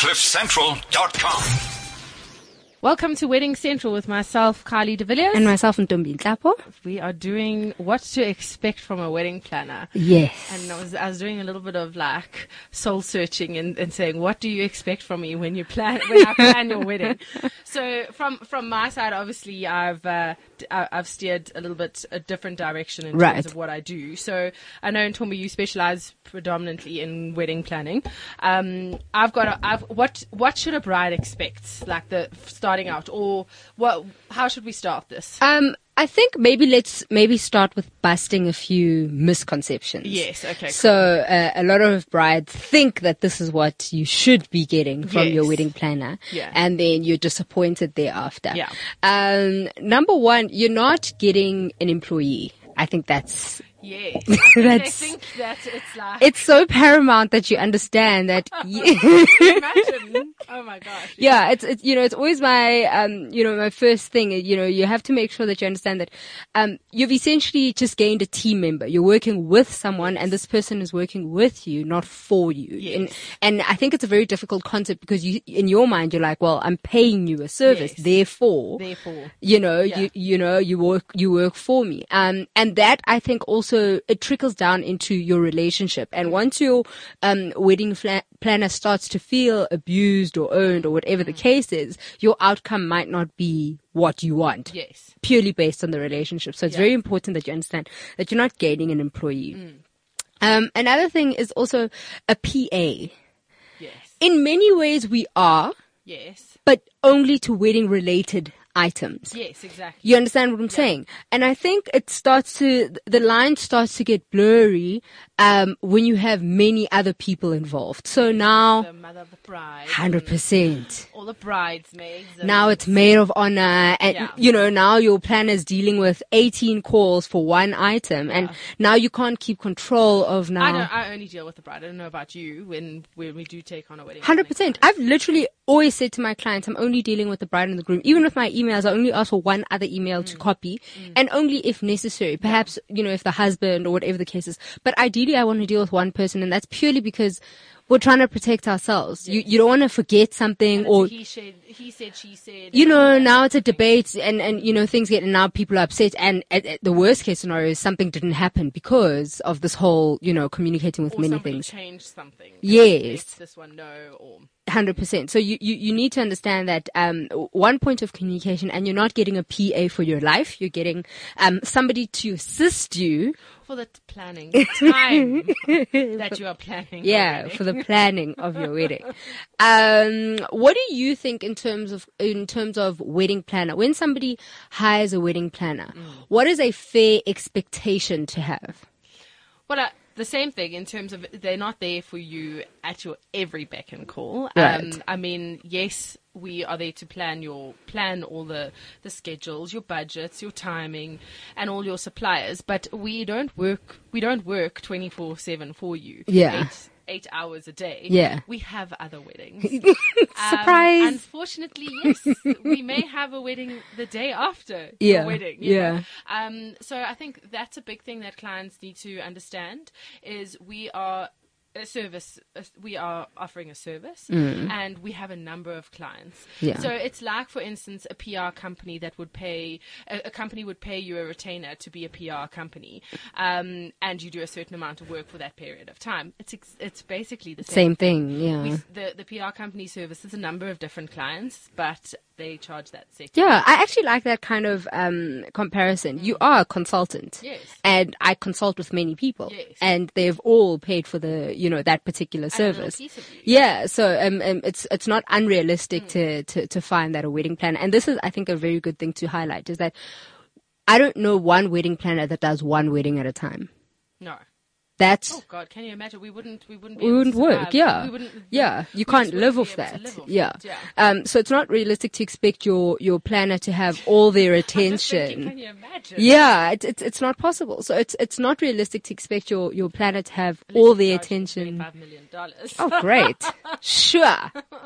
CliffCentral.com. Welcome to Wedding Central with myself, Kylie de Villiers. And myself, Ntombi Nhlapo. we are doing what to expect from a wedding planner. Yes. And I was, I was doing a little bit of like soul searching and, and saying, what do you expect from me when you plan, when I plan your wedding? So from, from my side, obviously I've, uh, I've steered a little bit a different direction in Right. terms of what I do. So I know Ntombi you specialize predominantly in wedding planning. Um, I've got a, I've, what, what should a bride expect? Like the starting out or what, how should we start this? Um, I think maybe let's maybe start with busting a few misconceptions. Yes, okay, So uh, a lot of brides think that this is what you should be getting from your wedding planner, Yeah. and then you're disappointed thereafter. Yeah. Um, number one, you're not getting an employee. I think that's Yes. I think that it's like. it's so paramount that you understand that. imagine. Oh my gosh. yeah, it's, it's, you know, it's always my, um, you know, my first thing, you know, you have to make sure that you understand that, um, you've essentially just gained a team member. You're working with someone and this person is working with you, not for you. Yes. And, and I think it's a very difficult concept because you, in your mind, you're like, well, I'm paying you a service, Yes. therefore, Therefore. you know, Yeah. you, you know, you work, you work for me. Um, and that I think also, it trickles down into your relationship. And once your, um, wedding fla- planner starts to feel abused or owned or whatever Mm. the case is, your outcome might not be what you want. Yes. Purely based on the relationship. So it's Yeah. very important that you understand that you're not gaining an employee. Mm. Um, another thing is also a PA. Yes. In many ways we are, Yes. but only to wedding related items. Yes, exactly. You understand what I'm saying? And I think it starts to, the line starts to get blurry, um, when you have many other people involved. So now, The mother of the bride. 100%. All the bridesmaids. Now it's maid of honor and, Yeah. you know, now your plan is dealing with 18 calls for one item and now you can't keep control of now. I don't. I only deal with the bride. I don't know about you when when we do take on a wedding. Hundred percent. I've literally always said to my clients, I'm only dealing with the bride and the groom. Even with my emails, I only ask for one other email Mm. to copy, and only if necessary. Perhaps you know if the husband or whatever the case is. But ideally, I want to deal with one person, and that's purely because we're trying to protect ourselves. You you don't want to forget something or. he said, he said, she said. You know, now it's a debate and, and, you know, things get, and now people are upset and at, at the worst case scenario is something didn't happen because of this whole, you know, communicating with or many things. Change something. Yes. This one know, or Hundred percent. So you, you, you need to understand that um, one point of communication, and you're not getting a PA for your life. You're getting um, somebody to assist you. for the planning the time that you are planning. Yeah, for the planning of your wedding. Um, what do you think in terms of in terms of wedding planner? When somebody hires a wedding planner, what is a fair expectation to have? Well, uh, the same thing in terms of they're not there for you at your every beck and call. Right. Um, I mean, yes, we are there to plan your plan all the the schedules, your budgets, your timing, and all your suppliers. But we don't work. We don't work twenty four seven for you. Yeah. Eight hours a day. Yeah. We have other weddings. Surprise! Um, unfortunately, yes, we may have a wedding the day after Yeah, wedding. you know. yeah. Um, so I think that's a big thing that clients need to understand is we are a service. uh, We are offering a service, and we have a number of clients. Mm. Yeah. So it's like, for instance, a PR company that would pay a, a company would pay you a retainer to be a PR company, um, and you do a certain amount of work for that period of time. It's ex- it's basically the Same thing. Yeah. we, the the PR company services a number of different clients, but they charge that set. Yeah, I actually like that kind of um, comparison. You are a consultant, Yes. and I consult with many people, Yes. and they've all paid for the you know that particular And a little service. Yeah, so um, um, it's it's not unrealistic Mm. to, to to find that a wedding planner, and this is I think a very good thing to highlight is that I don't know one wedding planner that does one wedding at a time. No. That's Oh God, can you imagine? We wouldn't. We wouldn't. Be we wouldn't work. Yeah, We wouldn't. yeah. You can't live off that. live off yeah. it, yeah. Um. So it's not realistic to expect your your planner to have all their I'm just thinking, attention. can you imagine? Yeah, it's, it's it's not possible. So it's it's not realistic to expect your your planner to have all the attention. $25 million. Oh, great! sure,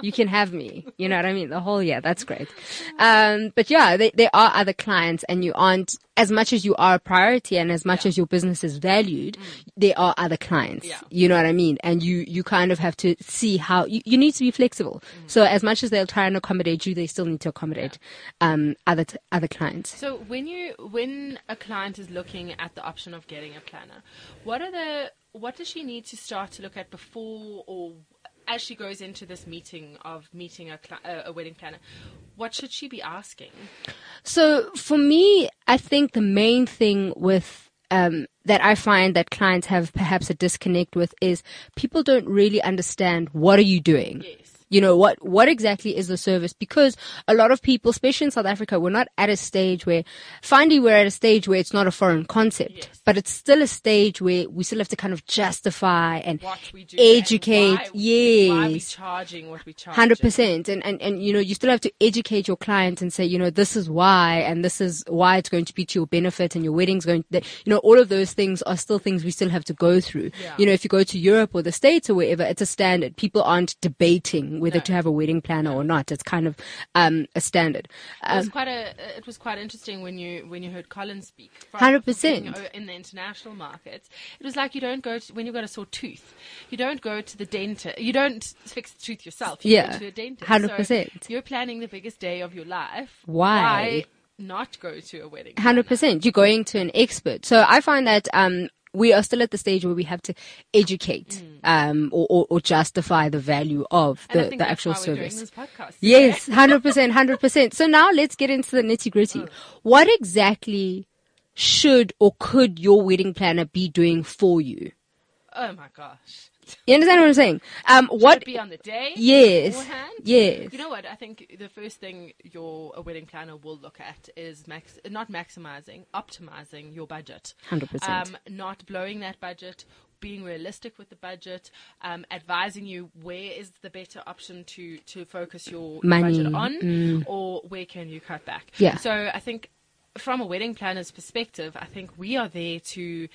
you can have me. You know what I mean? The whole yeah, that's great. Um, but yeah, they, there are other clients, and you aren't as much as you are a priority and as much as your business is valued, there are other clients. Yeah. You know what I mean? And you, you kind of have to see how you, you need to be flexible. So as much as they'll try and accommodate you, they still need to accommodate, um, other, t- other clients. So when you when a client is looking at the option of getting a planner, what are the what does she need to start to look at before or as she goes into this meeting of meeting a, a, a wedding planner? What should she be asking? So for me, I think the main thing with um, that I find that clients have perhaps a disconnect with is people don't really understand what are you doing. Yes. You know what? What exactly is the service? Because a lot of people, especially in South Africa, we're not at a stage where, finally, we're at a stage where it's not a foreign concept, Yes. but it's still a stage where we still have to kind of justify and What we do, educate. and why, why we yes. charging what we charge. Hundred percent, and and and you know, you still have to educate your clients and say, you know, this is why, and this is why it's going to be to your benefit, and your wedding's going. To, you know, all of those things are still things we still have to go through. Yeah. You know, if you go to Europe or the States or wherever, it's a standard. People aren't debating whether to have a wedding planner or not. It's kind of um a standard. It was quite a. It was quite interesting when you when you heard Colin speak. 100%. from being o- in the international markets. It was like you don't go to, when you've got a sore tooth. You don't go to the dentist. You don't fix the tooth yourself. You Yeah. go to a dentist. 100%. So you're planning the biggest day of your life. Why? Why not go to a wedding? Hundred percent. You're going to an expert. So I find that um, we are still at the stage where we have to educate um, or, or, or justify the value of the, the actual why we're doing service. Yes, hundred percent, hundred percent. So now let's get into the nitty gritty. What exactly should or could your wedding planner be doing for you? Oh my gosh. You understand what I'm saying? Um, What what? be on the day? Yes, beforehand? yes. You know what? I think the first thing your a wedding planner will look at is max, not maximizing, optimizing your budget. 100%. Um, not blowing that budget, being realistic with the budget, um, advising you where is the better option to to focus your Money, budget on, or where can you cut back. Yeah. So I think from a wedding planner's perspective, I think we are there to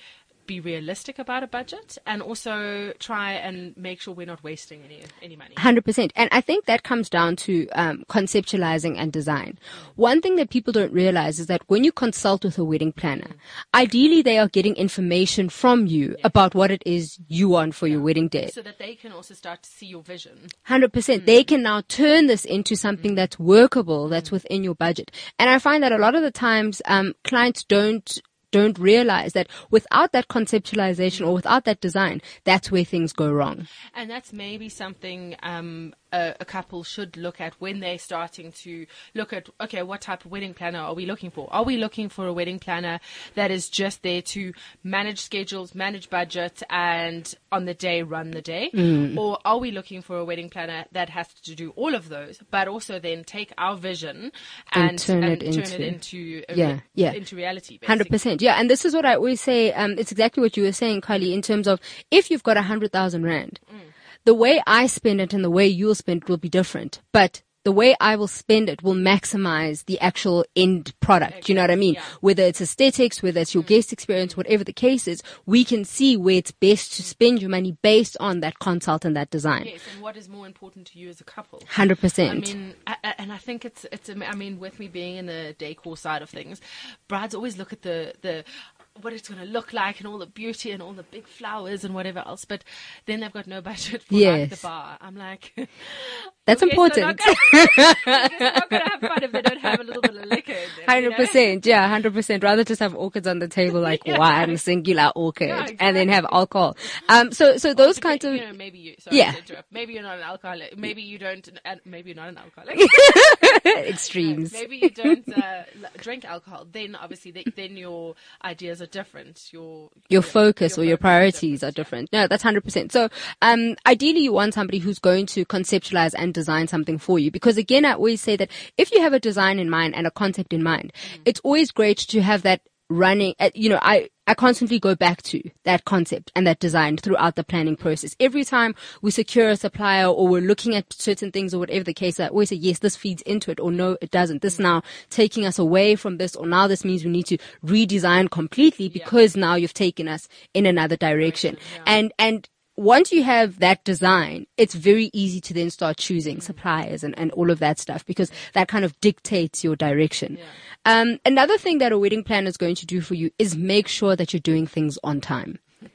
be realistic about a budget and also try and make sure we're not wasting any any money. Hundred percent, and I think that comes down to um, conceptualizing and design. One thing that people don't realize is that when you consult with a wedding planner, ideally they are getting information from you about what it is you want for your wedding day. so that they can also start to see your vision. Hundred percent. They can now turn this into something that's workable, that's within your budget. And I find that a lot of the times, um, clients don't don't realize that without that conceptualization or without that design, that's where things go wrong. And that's maybe something um, a, a couple should look at when they're starting to look at, okay, what type of wedding planner are we looking for? Are we looking for a wedding planner that is just there to manage schedules, manage budget, and on the day run the day? Or are we looking for a wedding planner that has to do all of those, but also then take our vision And and, turn it turn into- it into, a Yeah, re- yeah. into reality? Hundred percent, yeah. And this is what I always say. Um, it's exactly what you were saying, Kylie. In terms of if you've got a hundred thousand rand, the way I spend it and the way you'll spend it will be different. But the way I will spend it will maximize the actual end product. You know what I mean? yeah. Whether it's aesthetics, whether it's your mm-hmm. guest experience, whatever the case is, we can see where it's best to spend your money based on that consult and that design. Yes, and what is more important to you as a couple? Hundred I percent. mean, I, I- and I think it's it's. I mean, with me being in the decor side of things, brides always look at the the what it's going to look like and all the beauty and all the big flowers and whatever else. But then they've got no budget for like the bar. I'm like, That's okay, so important. not gonna- not going to have fun if they don't have a little bit of liquor. in them, you Hundred percent, yeah, hundred percent. Rather just have orchids on the table, like one singular orchid, Yeah, and then have alcohol. Um, so so those Dep- kinds of you know, maybe you, sorry yeah. Maybe you're not an alcoholic. Maybe you don't. And maybe you're not an alcoholic. extremes. Maybe you don't uh, drink alcohol. Then obviously, th- then your ideas are different. Your your focus or your focus is priorities are different. No, that's hundred percent. So, um, ideally, you want somebody who's going to conceptualize and design something for you. Because again, I always say that if you have a design in mind and a concept in mind, it's always great to have that running. Uh, you know, I. I constantly go back to that concept and that design throughout the planning process. Every time we secure a supplier or we're looking at certain things or whatever the case, I always say, yes, this feeds into it or no, it doesn't. This now taking us away from this or now this means we need to redesign completely because now you've taken us in another direction. And, and once you have that design, it's very easy to then start choosing suppliers and, and all of that stuff because that kind of dictates your direction. Um, another thing that a wedding planner is going to do for you is make sure that you're doing things on time.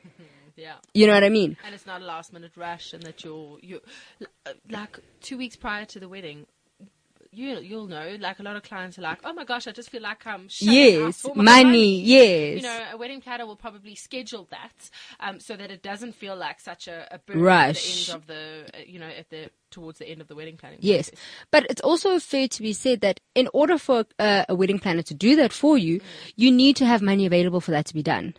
Yeah. You know what I mean? And it's not a last minute rush, and that you're you like two weeks prior to the wedding. You you'll know. Like a lot of clients are like, oh my gosh, I just feel like I'm Yes, my money, yes. You know, a wedding planner will probably schedule that um, so that it doesn't feel like such a, a Rush. at the end of the uh, you know at the towards the end of the wedding planning. Yes, process. but it's also fair to be said that in order for uh, a wedding planner to do that for you, you need to have money available for that to be done.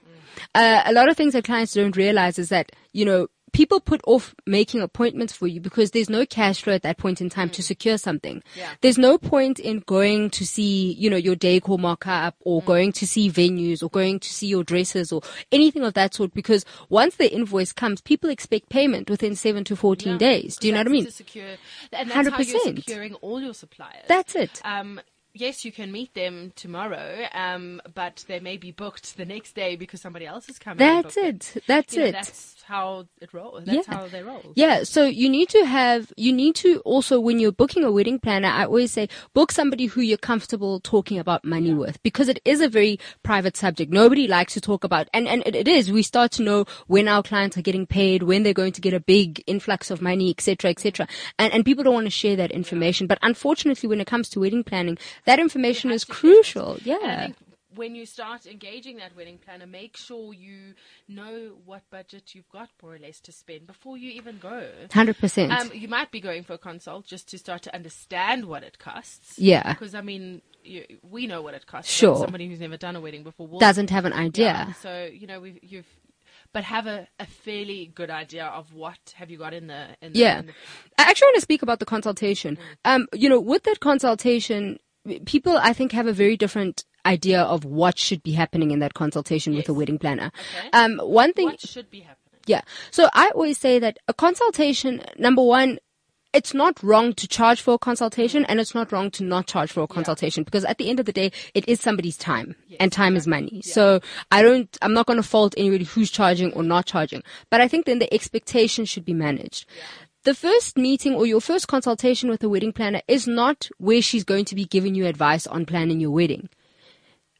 Uh, a lot of things that clients don't realize is that you know people put off making appointments for you because there's no cash flow at that point in time to secure something. Yeah. There's no point in going to see you know your decor mock-up or going to see venues or going to see your dresses or anything of that sort because once the invoice comes, people expect payment within seven to fourteen Yeah. days. Do you know what I mean? To secure, and that's how you're securing all your suppliers. That's it. Um, yes, you can meet them tomorrow, um, but they may be booked the next day because somebody else is coming. That's it. That's You know, it. That's how it rolls. That's Yeah. how they roll. Yeah, so you need to have, you need to also, when you're booking a wedding planner, I always say, book somebody who you're comfortable talking about money with because it is a very private subject. Nobody likes to talk about, and, and it, it is, we start to know when our clients are getting paid, when they're going to get a big influx of money, etc., etc. And, and people don't want to share that information. But unfortunately, when it comes to wedding planning, that information is crucial. Yeah. when you start engaging that wedding planner, make sure you know what budget you've got more or less to spend before you even go. 100%. Um, you might be going for a consult just to start to understand what it costs. Yeah. Because I mean, you, we know what it costs. Sure. Somebody who's never done a wedding before will Doesn't have an idea. Yeah. So you know, we've you've, but have a, a fairly good idea of what have you got in the in the, Yeah. in the I actually want to speak about the consultation. Um, you know, with that consultation, people I think have a very different idea of what should be happening in that consultation with a wedding planner. Okay. Um, one thing, what should be happening. yeah. So I always say that a consultation, number one, it's not wrong to charge for a consultation and it's not wrong to not charge for a consultation because at the end of the day, it is somebody's time and time is money. So I don't, I'm not going to fault anybody who's charging or not charging, but I think then the expectation should be managed. The first meeting or your first consultation with a wedding planner is not where she's going to be giving you advice on planning your wedding.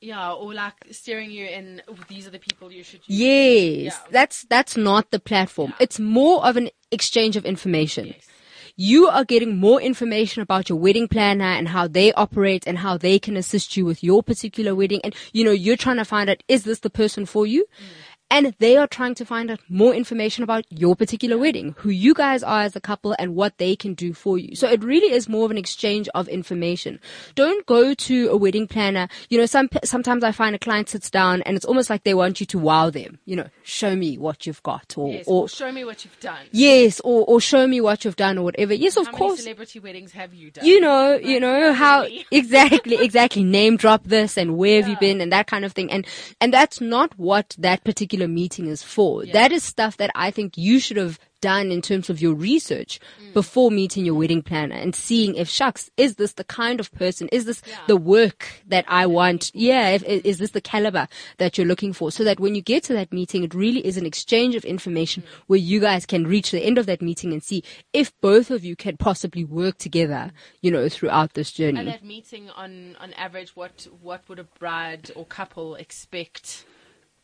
Yeah, or like steering you in. "Oh, these are the people you should use. Yes, Yeah. that's that's not the platform. Yeah. It's more of an exchange of information. Yes. You are getting more information about your wedding planner and how they operate and how they can assist you with your particular wedding. And you know, you're trying to find out is this the person for you? Mm. And they are trying to find out more information about your particular wedding, who you guys are as a couple and what they can do for you. So it really is more of an exchange of information. Don't go to a wedding planner. You know, some, sometimes I find a client sits down and it's almost like they want you to wow them. You know, show me what you've got or, Yes, or or show me what you've done. yes, or, or show me what you've done or whatever. Yes, of How many course celebrity weddings have you done? you know, you know how exactly, exactly. Name drop this and where have you Yeah. been and that kind of thing. And and that's not what that particular meeting is for. That is stuff that I think you should have done in terms of your research Mm. before meeting your wedding planner and seeing if shucks is this the kind of person is this the work that I want? yeah if, is this the caliber that you're looking for? So that when you get to that meeting it really is an exchange of information Mm. where you guys can reach the end of that meeting and see if both of you can possibly work together you know throughout this journey. And that meeting, on on average, what what would a bride or couple expect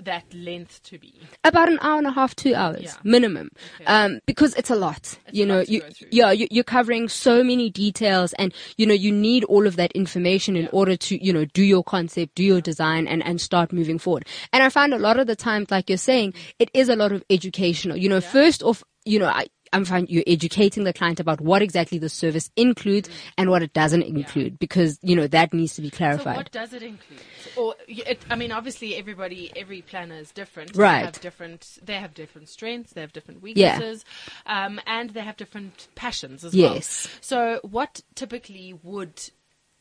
that length to be? about an hour and a half, two hours Yeah. minimum, Okay. um, because it's a lot. It's you know, lot you yeah, you, you're covering so many details, and you know, you need all of that information in order to, you know, do your concept, do your design, and and start moving forward. And I find a lot of the times, like you're saying, it is a lot of educational. You know, first off, you know, I. I'm fine. You're educating the client about what exactly the service includes and what it doesn't include, because you know that needs to be clarified. So what does it include? Or it, I mean, obviously, everybody, every planner is different. Right. They have different. They have different strengths. They have different Yeah. weaknesses, um, and they have different passions as Yes. well. So, what typically would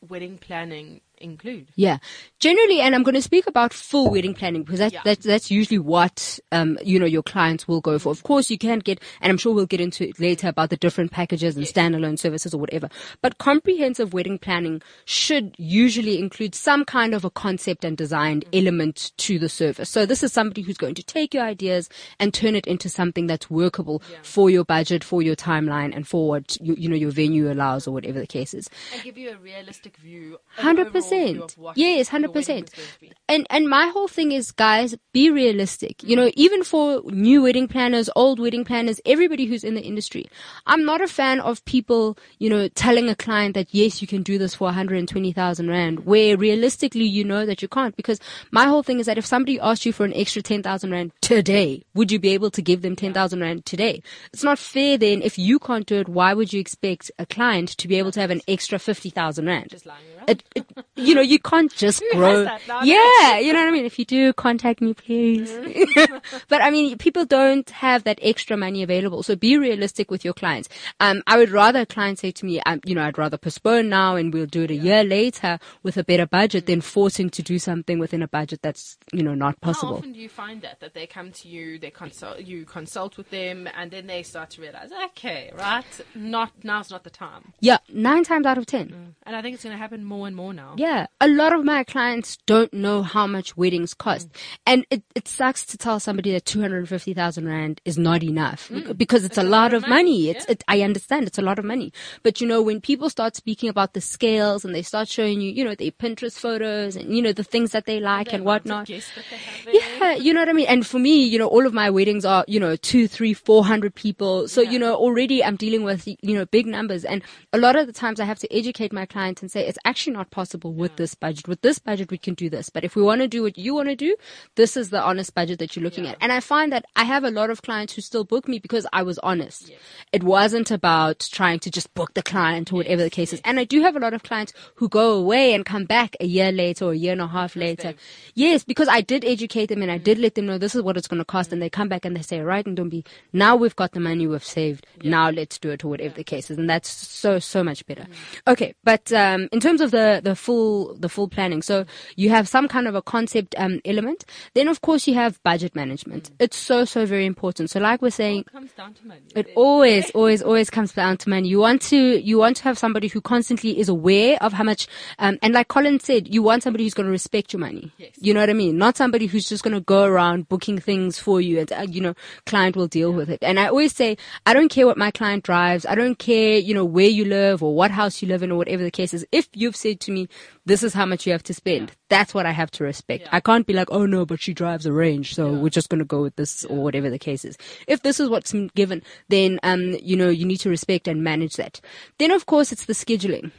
wedding planning include? Yeah, generally, and I'm going to speak about full wedding planning because that, Yeah. that that's usually what um you know your clients will go for. Of course, you can get, and I'm sure we'll get into it later about the different packages and standalone services or whatever. But comprehensive wedding planning should usually include some kind of a concept and design element to the service. So this is somebody who's going to take your ideas and turn it into something that's workable for your budget, for your timeline, and for what you, you know your venue allows or whatever the case is. And give you a realistic view. Hundred percent. Of what Yes, hundred wedding percent. to be. And and my whole thing is, guys, be realistic. You know, even for new wedding planners, old wedding planners, everybody who's in the industry, I'm not a fan of people, you know, telling a client that yes, you can do this for 120,000 rand, where realistically you know that you can't. Because my whole thing is that if somebody asked you for an extra 10,000 rand today, would you be able to give them 10,000 rand today? It's not fair. Then, if you can't do it, why would you expect a client to be able to have an extra 50,000 rand? Just lying around. it, it, you know, you can't just grow. Yeah, you know what I mean? If you do, contact me, please. but I mean, people don't have that extra money available. So be realistic with your clients. Um, I would rather a client say to me, um, you know, I'd rather postpone now and we'll do it a year later with a better budget than forcing to do something within a budget that's, you know, not possible. How often do you find that that they come to you, they consult, you consult with them, and then they start to realize, okay, right, not now's not the time. Yeah, nine times out of ten. And I think it's going to happen more and more now. Yeah, a lot of my clients don't know how much weddings cost, mm. and it, it sucks to tell somebody that two hundred fifty thousand rand is not enough mm. because it's, a lot, of money. It's yeah. it, I understand it's a lot of money, but you know when people start speaking about the scales and they start showing you, you know, their Pinterest photos and you know the things that they like The and whatnot. that they have there. Yeah, you know what I mean? And for me, you know, all of my weddings are, you know, two, three, four hundred people. So, you know, already I'm dealing with, you know, big numbers. And a lot of the times I have to educate my clients and say, it's actually not possible with this budget. With this budget, we can do this. But if we want to do what you want to do, this is the honest budget that you're looking Yeah. at. And I find that I have a lot of clients who still book me because I was honest. It wasn't about trying to just book the client or whatever the case is. And I do have a lot of clients who go away and come back a year later or a year and a half later. they've- Yes, because I did educate them and I mm. did let them know this is what it's going to cost. Mm. And they come back and they say, right, and don't be, now we've got the money we've saved. Now let's do it or whatever the case is. And that's so, so much better. Mm. Okay. But, um, in terms of the, the full, the full planning. So you have some kind of a concept, um, element. Then of course you have budget management. It's so, so very important. So like we're saying, It comes down to money. it always, always, always comes down to money. You want to, you want to have somebody who constantly is aware of how much, um, and like Colin said, you want somebody who's going to respect your money. Yes. You know what I mean? Not somebody who's just going to go around booking things for you and, uh, you know, client will deal with it. And I always say, I don't care what my client drives. I don't care, you know, where you live or what house you live in or whatever the case is. If you've said to me, this is how much you have to spend, that's what I have to respect. Yeah. I can't be like, oh no, but she drives a range. So we're just going to go with this or whatever the case is. If this is what's given, then, um, you know, you need to respect and manage that. Then of course it's the scheduling.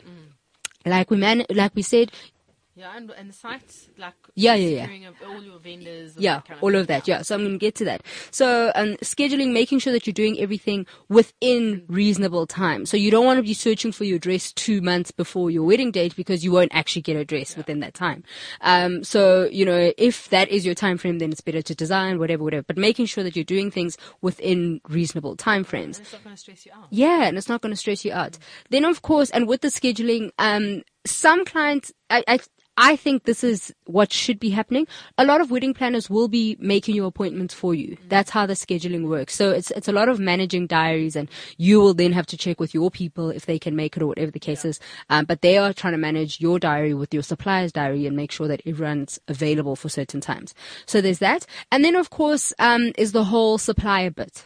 Like we man, like we said, Yeah, and, and the sites, like Yeah, yeah, yeah. all your vendors. and yeah, kind all thing. of that. Yeah. So I'm going to get to that. So, um, scheduling, making sure that you're doing everything within reasonable time. So you don't want to be searching for your dress two months before your wedding date because you won't actually get a dress within that time. Um, so, you know, if that is your time frame, then it's better to design, whatever, whatever, but making sure that you're doing things within reasonable time frames. And it's not going to stress you out. Yeah, and it's not going to stress you out. Then, of course, and with the scheduling, um, some clients, I, I, I think this is what should be happening. A lot of wedding planners will be making your appointments for you. That's how the scheduling works. So it's it's a lot of managing diaries, and you will then have to check with your people if they can make it or whatever the case is. Um, but they are trying to manage your diary with your supplier's diary and make sure that everyone's available for certain times. So there's that, and then of course um, is the whole supplier bit.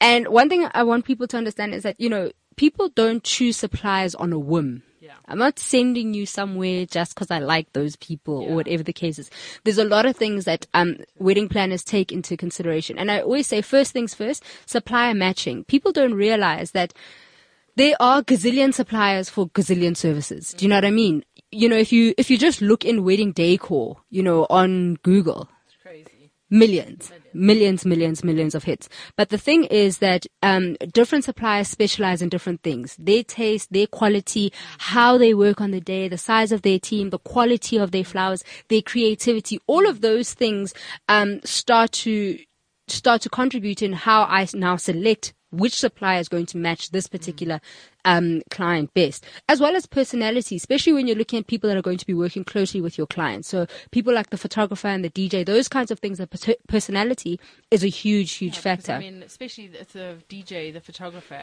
And one thing I want people to understand is that, you know, people don't choose suppliers on a whim. Yeah. I'm not sending you somewhere just because I like those people Yeah. or whatever the case is. There's a lot of things that um, wedding planners take into consideration. And I always say, first things first, supplier matching. People don't realize that there are gazillion suppliers for gazillion services. Do you know what I mean? You know, if you if you just look in wedding decor, you know, on Google. Millions, millions, millions, millions of hits. But the thing is that um, different suppliers specialize in different things. Their taste, their quality, how they work on the day, the size of their team, the quality of their flowers, their creativity, all of those things um, start to start to contribute in how I now select which supplier is going to match this particular um, client best, as well as personality, especially when you're looking at people that are going to be working closely with your clients. So people like the photographer and the DJ, those kinds of things, the personality is a huge, huge Yeah, factor. I mean, especially the, the DJ, the photographer.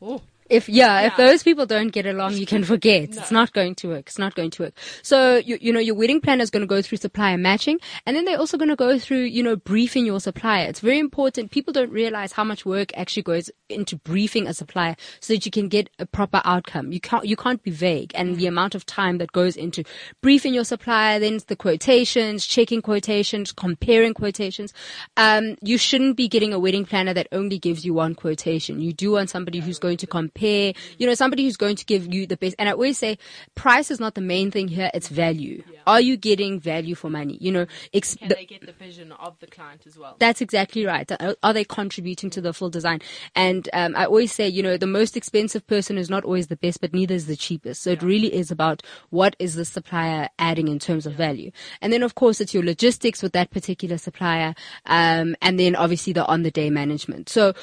Oh, If yeah, if those people don't get along, you can forget. It's not going to work. It's not going to work. So you you know your wedding planner is going to go through supplier matching, and then they're also going to go through you know briefing your supplier. It's very important. People don't realize how much work actually goes into briefing a supplier so that you can get a proper outcome. You can't you can't be vague, and the amount of time that goes into briefing your supplier, then the quotations, checking quotations, comparing quotations. Um, you shouldn't be getting a wedding planner that only gives you one quotation. You do want somebody who's going to compare, you know, somebody who's going to give you the best. And I always say price is not the main thing here. It's value. Are you getting value for money? You know, ex- can the- they get the vision of the client as well? that's exactly right. Are- Are they contributing to the full design? And um, I always say, you know, the most expensive person is not always the best, but neither is the cheapest. So it really is about what is the supplier adding in terms of value. And then, of course, it's your logistics with that particular supplier, um, and then obviously the on the day management. So.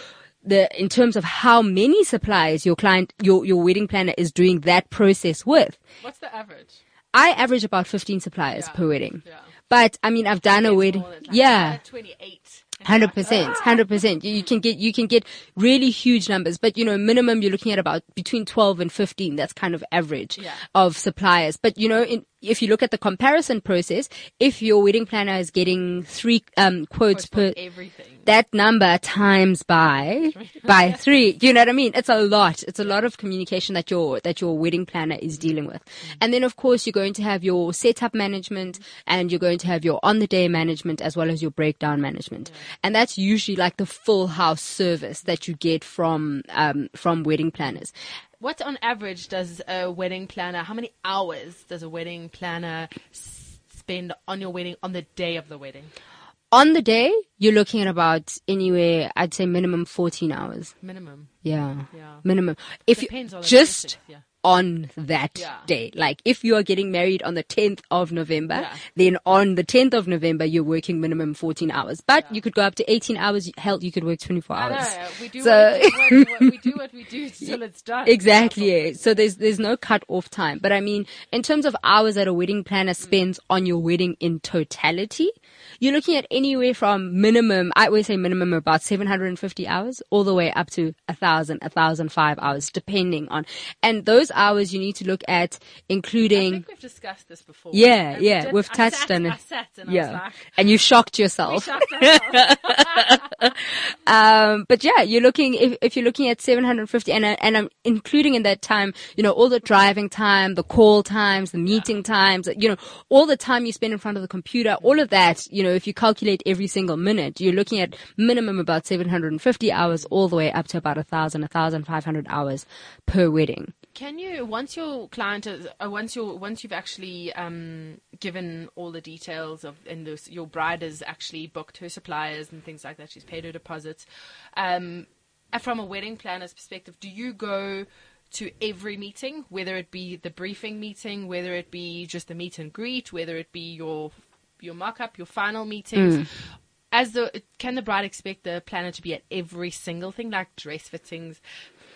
The, in terms of how many suppliers your client, your, your wedding planner is doing that process with, What's the average? I average about 15 suppliers Yeah. per wedding. Yeah. But I mean, I've done a wedding. Yeah. I 28. Hundred percent, hundred percent. You can get you can get really huge numbers, but you know, minimum you're looking at about between twelve and fifteen. That's kind of average Yeah. of suppliers. But you know, in, if you look at the comparison process, if your wedding planner is getting three um, quotes per, everything. that number times by by three. You know what I mean? It's a lot. It's a lot of communication that your that your wedding planner is dealing with. And then of course you're going to have your setup management and you're going to have your on the day management as well as your breakdown management. And that's usually like the full house service that you get from um, from wedding planners. What on average does a wedding planner? How many hours does a wedding planner s- spend on your wedding on the day of the wedding? On the day, you're looking at about anywhere, I'd say minimum 14 hours. Minimum. Yeah. Yeah. Minimum. If Depends you just yeah. On that Yeah. day, like if you are getting married on the 10th of November, Yeah. then on the 10th of November, you're working minimum 14 hours, but you could go up to 18 hours. Hell, you could work 24 hours. We do, So- what, we, what, we do what we do till it's done. Exactly. yeah. So there's there's no cut off time. But I mean, in terms of hours that a wedding planner spends on your wedding in totality, you're looking at anywhere from minimum, I always say minimum about 750 hours, all the way up to a thousand, a thousand five hours, depending on. And those hours you need to look at, I including. think we've discussed this before. Yeah, And we yeah, we've I touched on it. I sat and Yeah, like, and you shocked yourself. shocked. Um, but yeah, you're looking if, if you're looking at 750, and I- and I'm including in that time, you know, all the driving time, the call times, the meeting times, you know, all the time you spend in front of the computer, all of that, you know, if you calculate every single minute, you're looking at minimum about 750 hours, all the way up to about a thousand, a thousand five hundred hours per wedding. Can you once your client is uh, once you once you've actually um, given all the details of and this, your bride has actually booked her suppliers and things like that, she's paid her deposits. Um, uh, from a wedding planner's perspective, do you go to every meeting, whether it be the briefing meeting, whether it be just the meet and greet, whether it be your your mock up, your final meetings? As the can the bride expect the planner to be at every single thing, like dress fittings,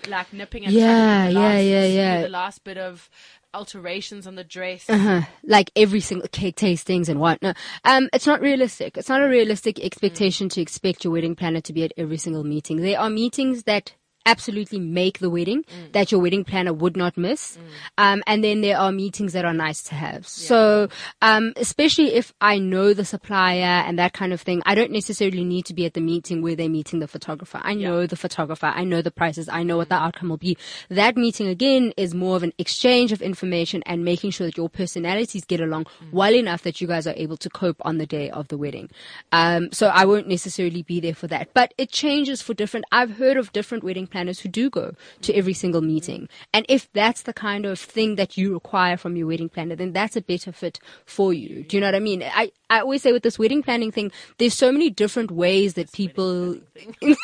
like nipping and Yeah, the yeah, last, yeah, yeah. The last bit of alterations on the dress. uh, like every single cake tastings and whatnot. Um, it's not realistic. It's not a realistic expectation to expect your wedding planner to be at every single meeting. There are meetings that absolutely make the wedding that your wedding planner would not miss. Um, and then there are meetings that are nice to have. So, um, especially if I know the supplier and that kind of thing, I don't necessarily need to be at the meeting where they're meeting the photographer. I know the photographer. I know the prices. I know what the outcome will be. That meeting again is more of an exchange of information and making sure that your personalities get along well enough that you guys are able to cope on the day of the wedding. Um, so I won't necessarily be there for that, but it changes for different. I've heard of different wedding planners who do go to every single meeting. And if that's the kind of thing that you require from your wedding planner, then that's a better fit for you. Do you know what I mean? I, I always say with this wedding planning thing, there's so many different ways that people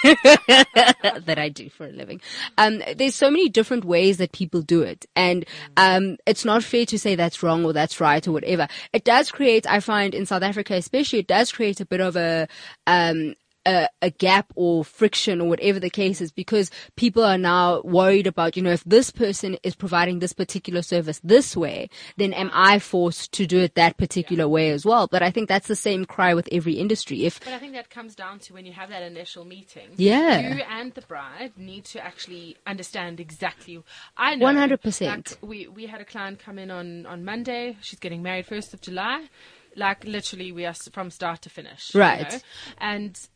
that I do for a living. Um, there's so many different ways that people do it, and um, it's not fair to say that's wrong or that's right or whatever. It does create, I find, in South Africa especially, it does create a bit of a um, a, a gap or friction or whatever the case is because people are now worried about, you know, if this person is providing this particular service this way, then am I forced to do it that particular way as well? But I think that's the same cry with every industry. If But I think that comes down to when you have that initial meeting. Yeah. You and the bride need to actually understand exactly I know 100%. Like we we had a client come in on on Monday. She's getting married 1st of July like literally we are from start to finish. Right. You know? And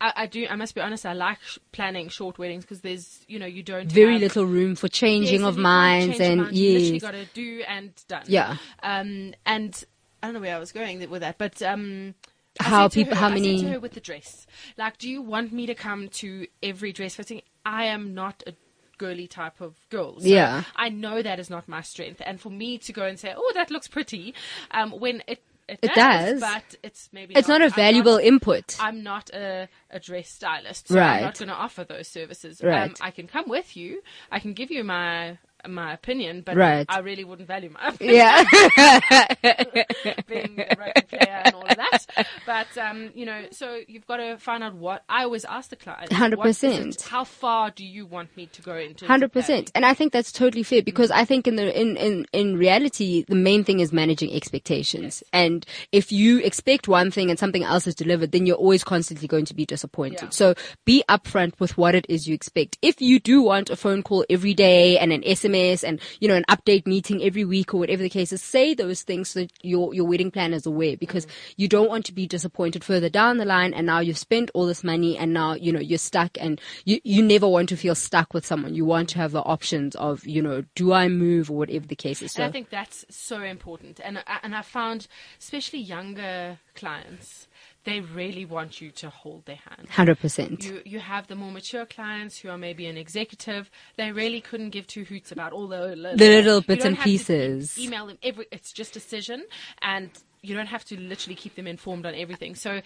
I, I, do. I must be honest. I like sh- planning short weddings because there's, you know, you don't very have, little room for changing yes, of minds and minds. yes, you literally got to do and done. Yeah. Um, and I don't know where I was going with that, but um. how people, her, how I many? to her with the dress. Like, do you want me to come to every dress fitting? I am not a girly type of girl. So yeah. I know that is not my strength. And for me to go and say, oh, that looks pretty, um, when it it, it does, does, but it's maybe it's not, not a valuable not, input. I'm not a, a dress stylist, so right. I'm not going to offer those services. Right. Um, I can come with you. I can give you my my opinion, but right. I really wouldn't value my opinion. Yeah. being a rugby player and all of that. But, um, you know, so you've got to find out what, I always ask the client. 100%. How far do you want me to go into? 100%. And I think that's totally fair because mm-hmm. I think in the, in, in, in reality, the main thing is managing expectations. Yes. And if you expect one thing and something else is delivered, then you're always constantly going to be disappointed. Yeah. So be upfront with what it is you expect. If you do want a phone call every day and an SMS and, you know, an update meeting every week or whatever the case is, say those things so that your, your wedding plan is aware because mm-hmm. you don't want to be disappointed further down the line and now you've spent all this money and now, you know, you're stuck and you, you never want to feel stuck with someone. You want to have the options of, you know, do I move or whatever the case is. So and I think that's so important. And, and I found, especially younger clients, they really want you to hold their hand. Hundred percent. You you have the more mature clients who are maybe an executive. They really couldn't give two hoots about all the, the, the little bits and pieces. email them every. It's just a decision, and you don't have to literally keep them informed on everything. So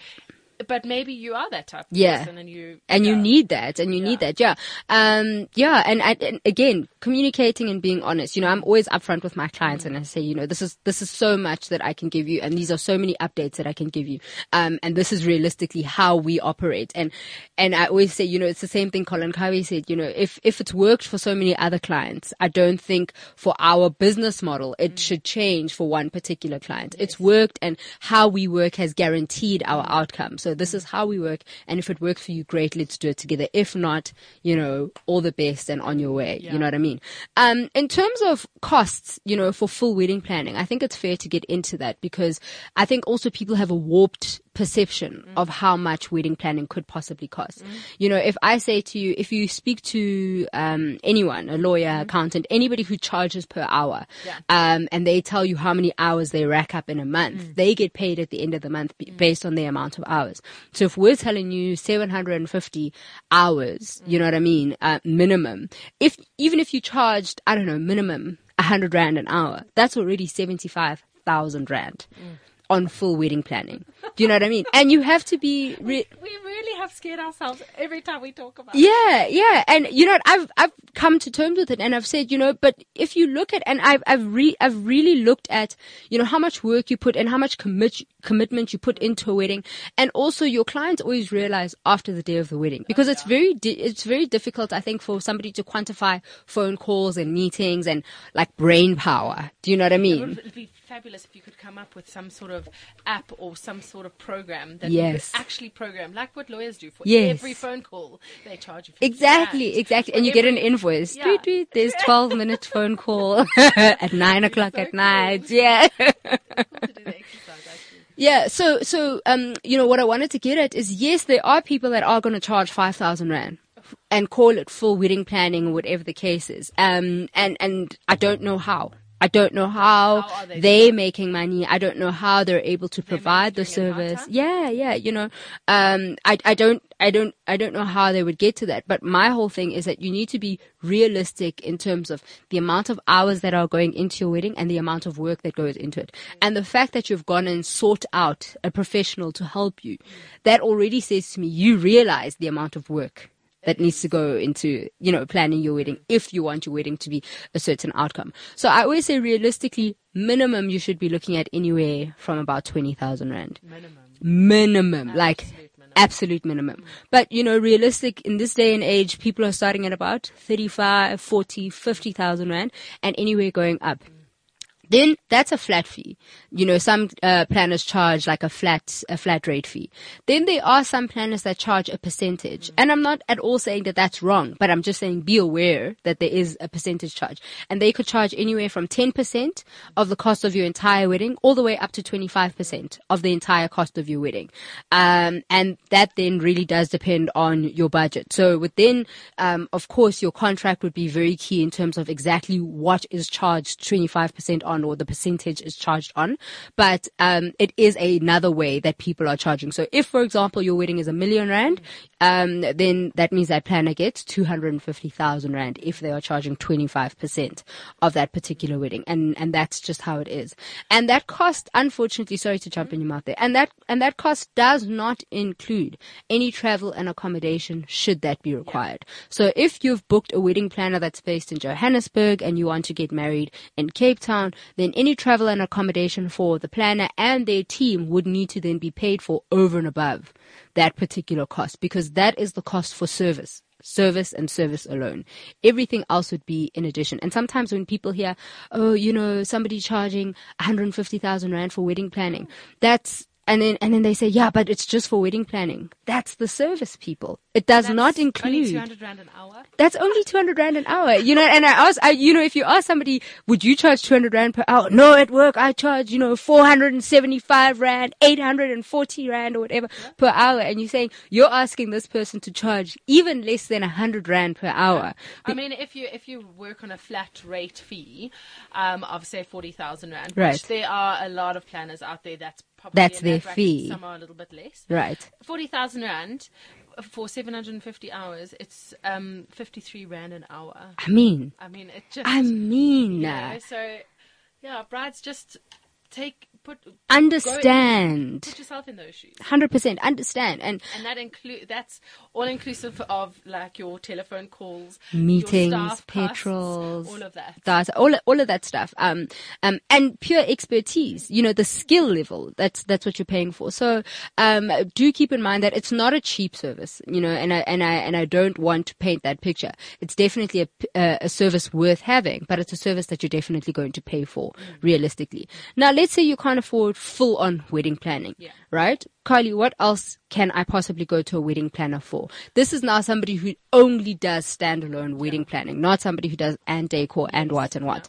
but maybe you are that type of yeah. person and you and yeah. you need that and you yeah. need that yeah um yeah and, and, again communicating and being honest you know i'm always upfront with my clients mm-hmm. and i say you know this is this is so much that i can give you and these are so many updates that i can give you um and this is realistically how we operate and and i always say you know it's the same thing colin Cowie said you know if if it's worked for so many other clients i don't think for our business model it mm-hmm. should change for one particular client yes. it's worked and how we work has guaranteed our mm-hmm. outcomes so this is how we work. And if it works for you, great, let's do it together. If not, you know, all the best and on your way. Yeah. You know what I mean? Um, in terms of costs, you know, for full wedding planning, I think it's fair to get into that because I think also people have a warped perception mm. of how much wedding planning could possibly cost. Mm. You know, if I say to you, if you speak to um, anyone, a lawyer, mm. accountant, anybody who charges per hour, yeah. um, and they tell you how many hours they rack up in a month, mm. they get paid at the end of the month mm. based on the amount of hours. So if we're telling you 750 hours, you know what I mean, uh, minimum, if even if you charged, I don't know, minimum 100 rand an hour, that's already 75,000 rand. Mm on full wedding planning. Do you know what I mean? And you have to be. Re- we, really have scared ourselves every time we talk about. Yeah, it. yeah, and you know, I've I've come to terms with it, and I've said, you know, but if you look at, and I've I've re I've really looked at, you know, how much work you put and how much commit commitment you put into a wedding, and also your clients always realize after the day of the wedding because oh, yeah. it's very di- it's very difficult, I think, for somebody to quantify phone calls and meetings and like brain power. Do you know what I mean? It would be fabulous if you could come up with some sort of app or some sort of program that yes. actually program, like what lawyers do for yes. every phone call. They charge you exactly, exactly, and you get an invoice. Yeah. Tweet, tweet, there's 12 minute phone call at nine o'clock so at cool. night. Yeah. Yeah, so so um, you know what I wanted to get at is yes, there are people that are going to charge five thousand rand and call it full wedding planning or whatever the case is. Um, and and I don't know how. I don't know how, how they they're making money. I don't know how they're able to provide the service. Yeah, yeah, you know, um, I, I don't, I don't, I don't know how they would get to that. But my whole thing is that you need to be realistic in terms of the amount of hours that are going into your wedding and the amount of work that goes into it. And the fact that you've gone and sought out a professional to help you, that already says to me, you realize the amount of work that needs to go into, you know, planning your wedding if you want your wedding to be a certain outcome. So I always say realistically, minimum you should be looking at anywhere from about 20,000 Rand. Minimum. Minimum. Absolute like, minimum. absolute minimum. But, you know, realistic in this day and age, people are starting at about 35, 40, 50,000 rand and anywhere going up then that's a flat fee. You know, some uh, planners charge like a flat a flat rate fee. Then there are some planners that charge a percentage, and I'm not at all saying that that's wrong, but I'm just saying be aware that there is a percentage charge, and they could charge anywhere from 10% of the cost of your entire wedding, all the way up to 25% of the entire cost of your wedding, um, and that then really does depend on your budget. So within, um, of course, your contract would be very key in terms of exactly what is charged 25% on on or the percentage is charged on, but um, it is another way that people are charging. So if, for example, your wedding is a million rand, um, then that means that planner gets 250,000 rand if they are charging 25% of that particular wedding. And, and that's just how it is. And that cost, unfortunately, sorry to jump in your mouth there, and that, and that cost does not include any travel and accommodation should that be required. So if you've booked a wedding planner that's based in Johannesburg and you want to get married in Cape Town, then any travel and accommodation for the planner and their team would need to then be paid for over and above that particular cost because that is the cost for service service and service alone. Everything else would be in addition. And sometimes when people hear, oh, you know, somebody charging 150,000 Rand for wedding planning, that's and then and then they say, yeah, but it's just for wedding planning. That's the service people. It does That's not include. Only 200 Rand an hour? That's only 200 Rand an hour. You know, and I ask, I, you know, if you ask somebody, would you charge 200 Rand per hour? No, at work I charge, you know, 475 Rand, 840 Rand or whatever yeah. per hour. And you're saying, you're asking this person to charge even less than 100 Rand per hour. I mean, if you, if you work on a flat rate fee, um, of say 40,000 Rand, right. which there are a lot of planners out there that's that's their fee. Some are a little bit less. Right. 40,000 Rand for 750 hours, it's um, 53 Rand an hour. I mean. I mean, it just. I mean. You know, so, yeah, brides just take put understand. put yourself in those shoes. 100% understand. And and that include that's all inclusive of like your telephone calls meetings petrols all of that. that's all all of that stuff. Um um and pure expertise you know the skill level that's that's what you're paying for. So um do keep in mind that it's not a cheap service you know and I and I and I don't want to paint that picture. It's definitely a, a service worth having but it's a service that you're definitely going to pay for mm. realistically. Now let's say you can't afford full on wedding planning, yeah. right? Kylie, what else can I possibly go to a wedding planner for? This is now somebody who only does standalone wedding planning, not somebody who does and decor and what and what.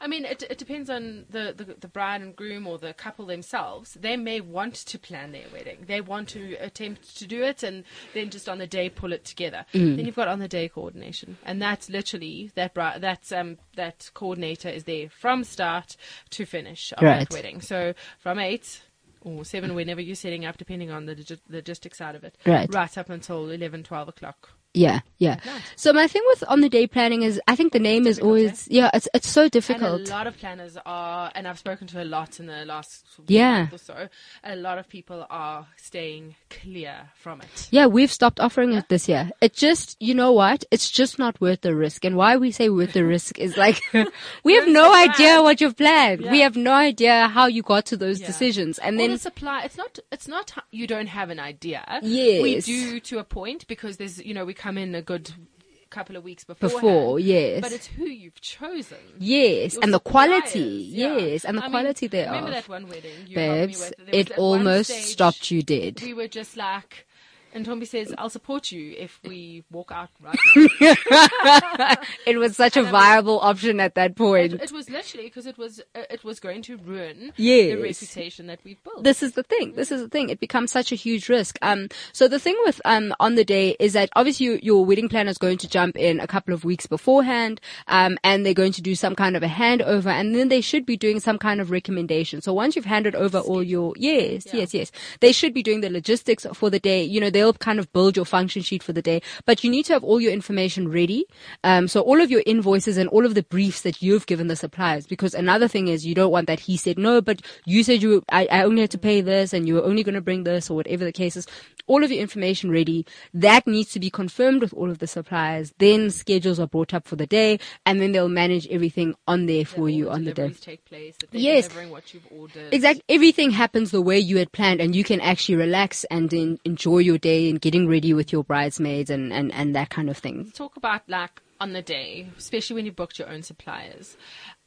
I mean, it, it depends on the, the, the, bride and groom or the couple themselves. They may want to plan their wedding. They want to attempt to do it and then just on the day pull it together. Mm. Then you've got on the day coordination. And that's literally that bride, that, um, that coordinator is there from start to finish of right. that wedding. So from eight or seven, whenever you're setting up, depending on the logistics side of it, right, right up until 11, 12 o'clock yeah, yeah. Nice. So my thing with on the day planning is I think the name is always yeah, it's it's so difficult. And a lot of planners are and I've spoken to a lot in the last yeah. or so. A lot of people are staying clear from it. Yeah, we've stopped offering yeah. it this year. It just you know what? It's just not worth the risk. And why we say worth the risk is like we have no idea what you've planned. Yeah. We have no idea how you got to those yeah. decisions. And then the supply it's not it's not you don't have an idea. Yes. We do to a point because there's you know, we come in a good couple of weeks before. Before, yes. But it's who you've chosen. Yes, Your and the quality. Yeah. Yes, and the I quality mean, thereof. Remember that one wedding Babes, it almost stage, stopped you dead. We were just like, Ntombi says, I'll support you if we walk out right now. it was such and a viable option at that point. It, it was literally because it was uh, it was going to ruin yes. the reputation that we've built. This is the thing. This is the thing. It becomes such a huge risk. Um, so the thing with um on the day is that obviously you, your wedding planner is going to jump in a couple of weeks beforehand, um, and they're going to do some kind of a handover, and then they should be doing some kind of recommendation. So once you've handed over all your yes, yeah. yes, yes, they should be doing the logistics for the day. You know, they'll they'll kind of build your function sheet for the day. But you need to have all your information ready. Um, so all of your invoices and all of the briefs that you've given the suppliers. Because another thing is you don't want that he said no, but you said you I, I only had to pay this and you were only going to bring this or whatever the case is. All of your information ready. That needs to be confirmed with all of the suppliers. Then schedules are brought up for the day, and then they'll manage everything on there for you on the day. Take place. Yes. delivering what you've ordered. Exactly. Everything happens the way you had planned and you can actually relax and en- enjoy your day and getting ready with your bridesmaids and, and, and that kind of thing. talk about like on the day, especially when you booked your own suppliers.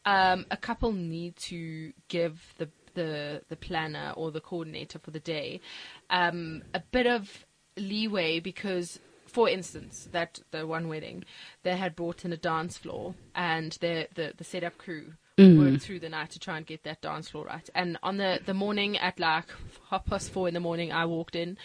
Um, a couple need to give the the the planner or the coordinator for the day um, a bit of leeway because. For instance, that the one wedding, they had brought in a dance floor, and the the, the setup crew worked through the night to try and get that dance floor right. And on the the morning at like half past four in the morning, I walked in,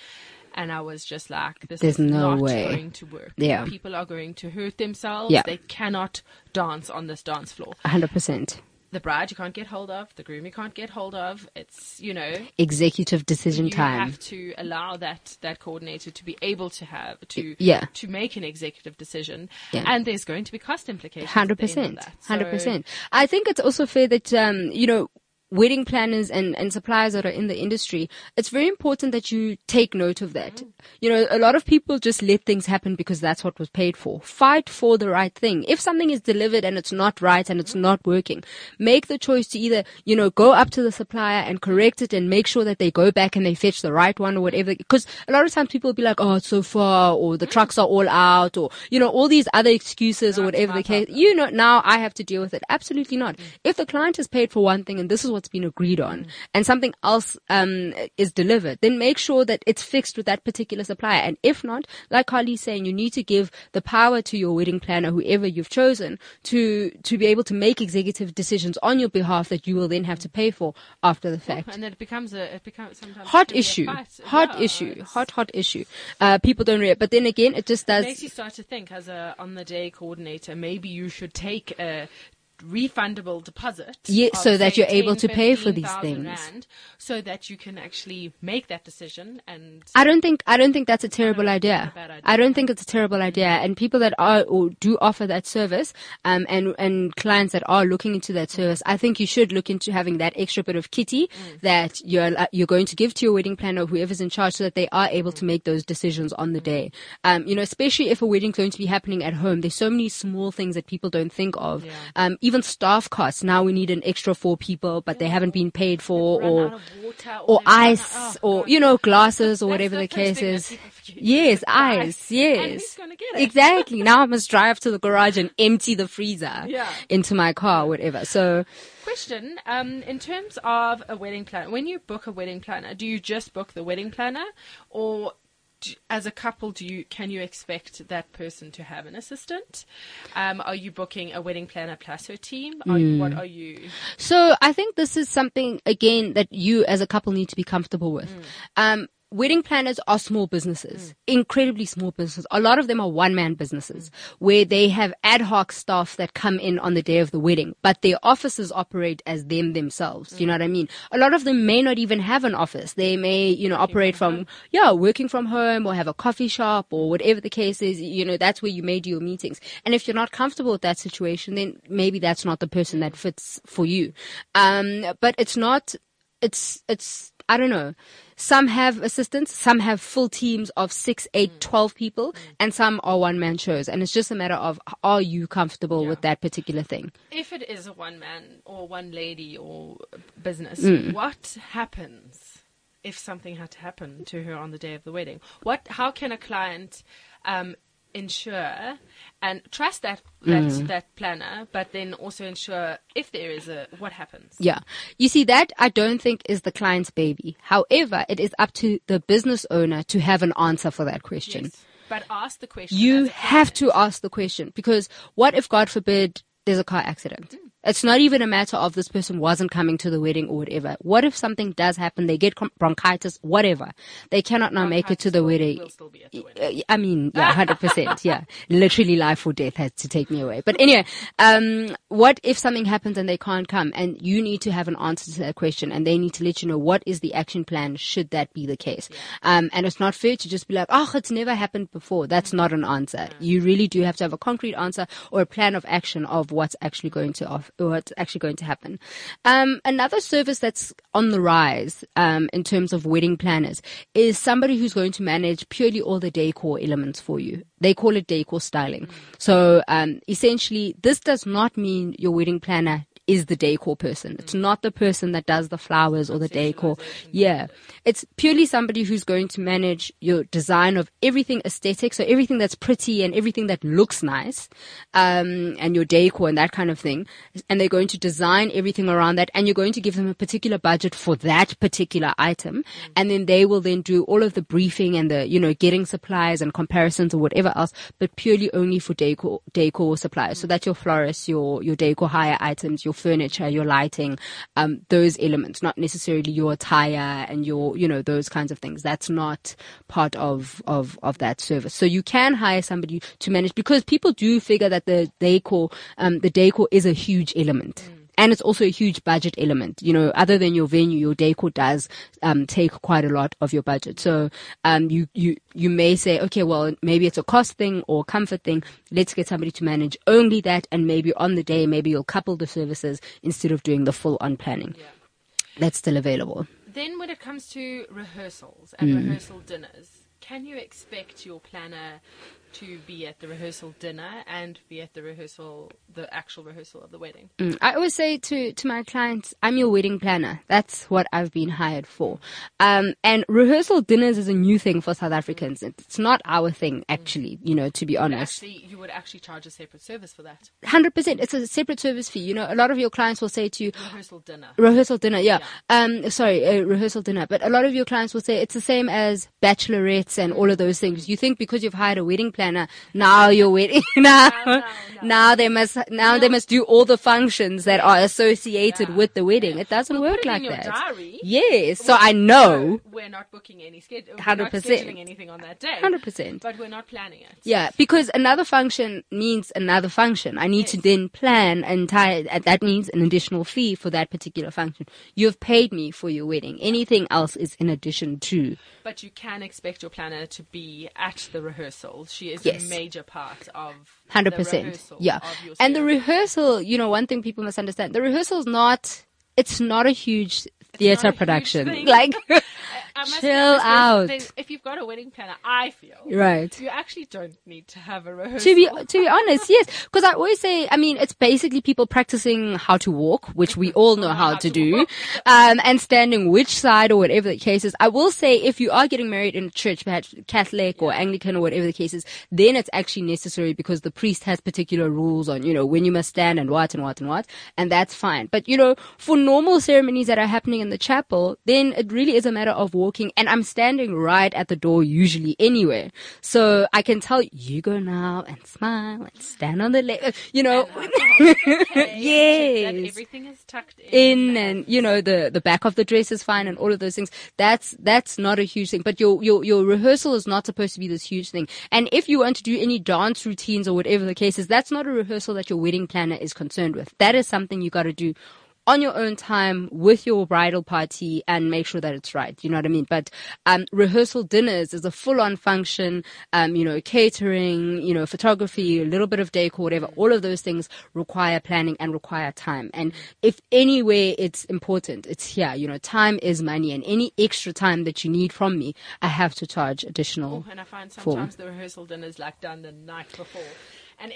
and I was just like, "This There's is no not way. going to work. Yeah. People are going to hurt themselves. Yeah. They cannot dance on this dance floor. 100%. The bride you can't get hold of, the groom you can't get hold of. It's, you know, Executive decision you time. You have to allow that, that coordinator to be able to have, to, Yeah. to make an executive decision. Yeah. And there's going to be cost implications. Hundred the end of percent, hundred So- percent. I think it's also fair that um, you know wedding planners and, and suppliers that are in the industry, it's very important that you take note of that. Mm. You know, a lot of people just let things happen because that's what was paid for. Fight for the right thing. If something is delivered and it's not right and Mm. it's not working, make the choice to either, you know, go up to the supplier and correct it and make sure that they go back and they fetch the right one or whatever. Because a lot of times people will be like, oh, it's so far or Mm. the trucks are all out or, you know, all these other excuses or whatever the case. You know, now I have to deal with it. Absolutely not. If the client has paid for one thing and this is what's been agreed on and something else um, is delivered, then make sure that it's fixed with that particular supplier. And if not, like Carly's saying, you need to give the power to your wedding planner, whoever you've chosen, to, to be able to make executive decisions on your behalf that you will then have to pay for after the fact And it becomes a, it becomes sometimes hot can be a issue, hot Yeah, issue, it's- hot hot issue. Uh, people don't realize, but then again, it just does. makes you start to think as a on the day coordinator maybe you should take a refundable deposit Yeah, so that you're able 10, to pay for these things. rand, so that you can actually make that decision and I don't think I don't think that's a terrible it's idea. idea. I don't think it's a terrible idea. And people that are or do offer that service, um, and and clients that are looking into that service, I think you should look into having that extra bit of kitty Mm. that you're uh, you're going to give to your wedding planner, or whoever's in charge, so that they are able to make those decisions on the day. Um, you know, especially if a wedding's going to be happening at home, there's so many small things that people don't think of. Yeah. Um, even staff costs. Now we need an extra four people, but they haven't been paid for, or water or they've out- ice oh, or God. you know glasses or That's whatever the, case is. that is people forget. yes ice yes who's get it? exactly now i must drive to the garage and empty the freezer Yeah. into my car whatever so Question: um, In terms of a wedding planner, when you book a wedding planner, do you just book the wedding planner, or as a couple, do you can you expect that person to have an assistant? Um, are you booking a wedding planner plus her team? Are Hmm. what are you? so i think this is something again that you as a couple need to be comfortable with um Wedding planners are small businesses, incredibly small businesses. A lot of them are one man businesses where they have ad hoc staff that come in on the day of the wedding, but their offices operate as them themselves. You know what I mean? A lot of them may not even have an office. They may, you know, operate from, yeah, working from home or have a coffee shop or whatever the case is. You know, that's where you may do your meetings. And if you're not comfortable with that situation, then maybe that's not the person that fits for you. Um, but it's not, it's, it's, I don't know. Some have assistants, some have full teams of six, eight, twelve people, and some are one man shows. And it's just a matter of are you comfortable with that particular thing? If it is a one man or one lady or business, Mm. what happens if something had to happen to her on the day of the wedding? What? How can a client um, ensure and trust that that, Mm. that planner, but then also ensure if there is a what happens? Yeah. You see, that I don't think is the client's baby. However, it is up to the business owner to have an answer for that question. Yes. But ask the question. You have to ask the question because what if, God forbid, there's a car accident? It's not even a matter of this person wasn't coming to the wedding or whatever. What if something does happen? They get bronchitis, whatever. They cannot now make it to the wedding. will still be at the wedding. I mean, yeah, hundred percent. Yeah, literally, life or death has to take me away. But anyway, um, what if something happens and they can't come, and you need to have an answer to that question, and they need to let you know what is the action plan should that be the case. Um, and it's not fair to just be like, oh, it's never happened before. That's not an answer. You really do have to have a concrete answer or a plan of action of what's actually going to off, what's actually going to happen. Um, another service that's on the rise um, in terms of wedding planners is somebody who's going to manage purely all the decor elements for you. They call it decor styling. So um, essentially, this does not mean your wedding planner is the decor person. It's mm. not the person that does the flowers or the decor. Yeah. It's purely somebody who's going to manage your design of everything aesthetic. So everything that's pretty and everything that looks nice, um, and your decor and that kind of thing. And they're going to design everything around that. And you're going to give them a particular budget for that particular item. Mm. And then they will then do all of the briefing and the, you know, getting supplies and comparisons or whatever else, but purely only for decor, decor supplies. So mm. that's your florists, your, your decor hire items, your furniture, your lighting, um, those elements, not necessarily your attire and your, you know, those kinds of things. That's not part of, of, of that service. So you can hire somebody to manage because people do figure that the decor, um, the decor is a huge element. And it's also a huge budget element. You know, other than your venue, your decor does um, take quite a lot of your budget. So um, you you you may say, okay, well, maybe it's a cost thing or comfort thing. Let's get somebody to manage only that, and maybe on the day, maybe you'll couple the services instead of doing the full on planning. That's still available. Then, when it comes to rehearsals and Mm. rehearsal dinners, can you expect your planner to be at the rehearsal dinner and be at the rehearsal, the actual rehearsal of the wedding? Mm. I always say to, to my clients, I'm your wedding planner. That's what I've been hired for. Um, and rehearsal dinners is a new thing for South Africans. It's not our thing, actually, you know, to be honest. Actually, you would actually charge a separate service for that 100%. It's a separate service fee. You know, a lot of your clients will say to you, rehearsal dinner. rehearsal dinner, yeah. Um, sorry, uh, rehearsal dinner. But a lot of your clients will say it's the same as bachelorettes and all of those things. You think because you've hired a wedding planner, Uh, now your wedding, now, No, no, no. now they must, now they must do all the functions that are associated with the wedding. It doesn't We'll work like in that. Diary. Yes. So I know. we're not booking any schedule. 100%. anything on that day. 100%. But we're not planning it. Yeah, because another function means another function. I need to then plan entire, and that means an additional fee for that particular function. You've paid me for your wedding. Anything else is in addition to. But you can expect your planner to be at the rehearsal. She is Yes. a major part of Hundred the percent. rehearsal Yeah. of And the rehearsal, you know, one thing people must understand, the rehearsal is not, it's not a huge theater a huge production. Like, I must chill out. If you've got a wedding planner, I feel right. you actually don't need to have a rehearsal. To be to be honest, yes, because I always say, I mean, it's basically people practicing how to walk, which we all know how, how to to do, um, and standing which side or whatever the case is. I will say, if you are getting married in a church, perhaps Catholic or Anglican or whatever the case is, then it's actually necessary because the priest has particular rules on, you know, when you must stand and what and what and what, and that's fine. But you know, for normal ceremonies that are happening in the chapel, then it really is a matter of walking, and I'm standing right at the door usually anyway. So I can tell you go now and smile and stand on the left, uh, you know. That yes. everything is tucked in. In and you know the the back of the dress is fine and all of those things. That's that's not a huge thing. But your your your rehearsal is not supposed to be this huge thing. And if you want to do any dance routines or whatever the case is, that's not a rehearsal that your wedding planner is concerned with. That is something you got to do on your own time with your bridal party and make sure that it's right. You know what I mean? But um, rehearsal dinners is a full-on function. Um, you know, catering, you know, photography, a little bit of decor, whatever. All of those things require planning and require time. And if anywhere it's important, it's here. You know, time is money, and any extra time that you need from me, I have to charge additional. Oh, and I find form. sometimes the rehearsal dinner is like done the night before.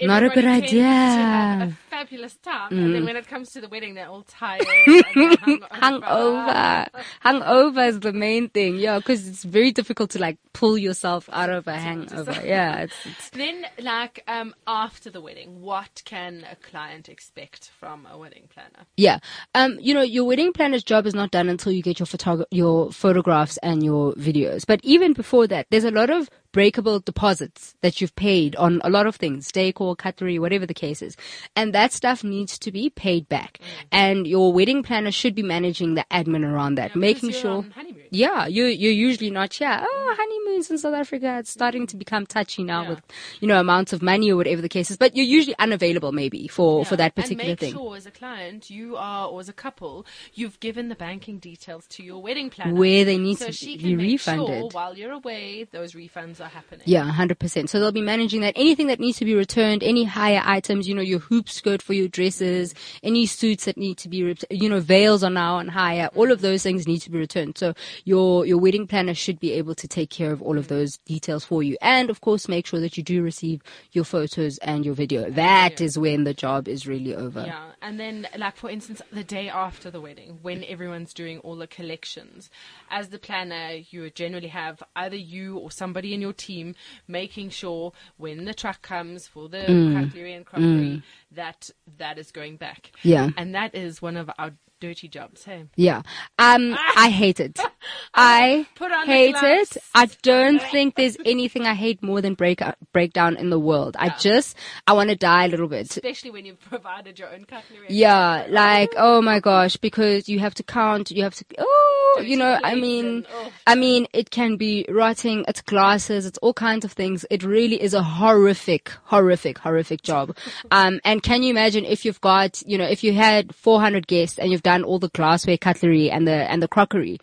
Not a good idea. a fabulous time, and then when it comes to the wedding, they're all tired. Hungover. Hungover is the main thing. Yeah, because it's very difficult to like pull yourself out of a hangover. Yeah, it's, it's Then, like um, after the wedding, what can a client expect from a wedding planner? Yeah. Um, you know, your wedding planner's job is not done until you get your photog- your photographs and your videos. But even before that, there's a lot of breakable deposits that you've paid on a lot of things, decor, cutlery, whatever the case is. And that stuff needs to be paid back. Mm. And your wedding planner should be managing the admin around that, making sure. Yeah, you you're usually not here. Oh, mm. honeymoons in South Africa. It's starting to become touchy now Yeah. with, you know, amounts of money or whatever the case is. But you're usually unavailable maybe for, for that particular thing. sure as a client you are or as a couple you've given the banking details to your wedding planner Where they need so to she be can make sure refunded. while you're away those refunds are happening Yeah, hundred percent. So they'll be managing that. Anything that needs to be returned, any hire items, you know, your hoop skirt for your dresses, any suits that need to be, ret- you know, veils are now on hire. All of those things need to be returned. So your your wedding planner should be able to take care of all of those details for you, and of course, make sure that you do receive your photos and your video. That is when the job is really over. Yeah, and then like for instance, the day after the wedding, when everyone's doing all the collections, as the planner, you would generally have either you or somebody in your team making sure when the truck comes for the cutlery and crockery that that is going back. Yeah. and that is one of our dirty jobs. Hey, Yeah. Um, I hate it. I Put on hate it. I don't think there's anything I hate more than break breakdown in the world. I just, I want to die a little bit. especially when you've provided your own cutlery. Yeah, like, oh my gosh, because you have to count, you have to, oh, Dirty you know, I mean, and- oh. I mean, it can be rotting, it's glasses, it's all kinds of things. It really is a horrific, horrific, horrific job. Um, and can you imagine if you've got, you know, if you had 400 guests and you've done all the glassware, cutlery and the, and the crockery,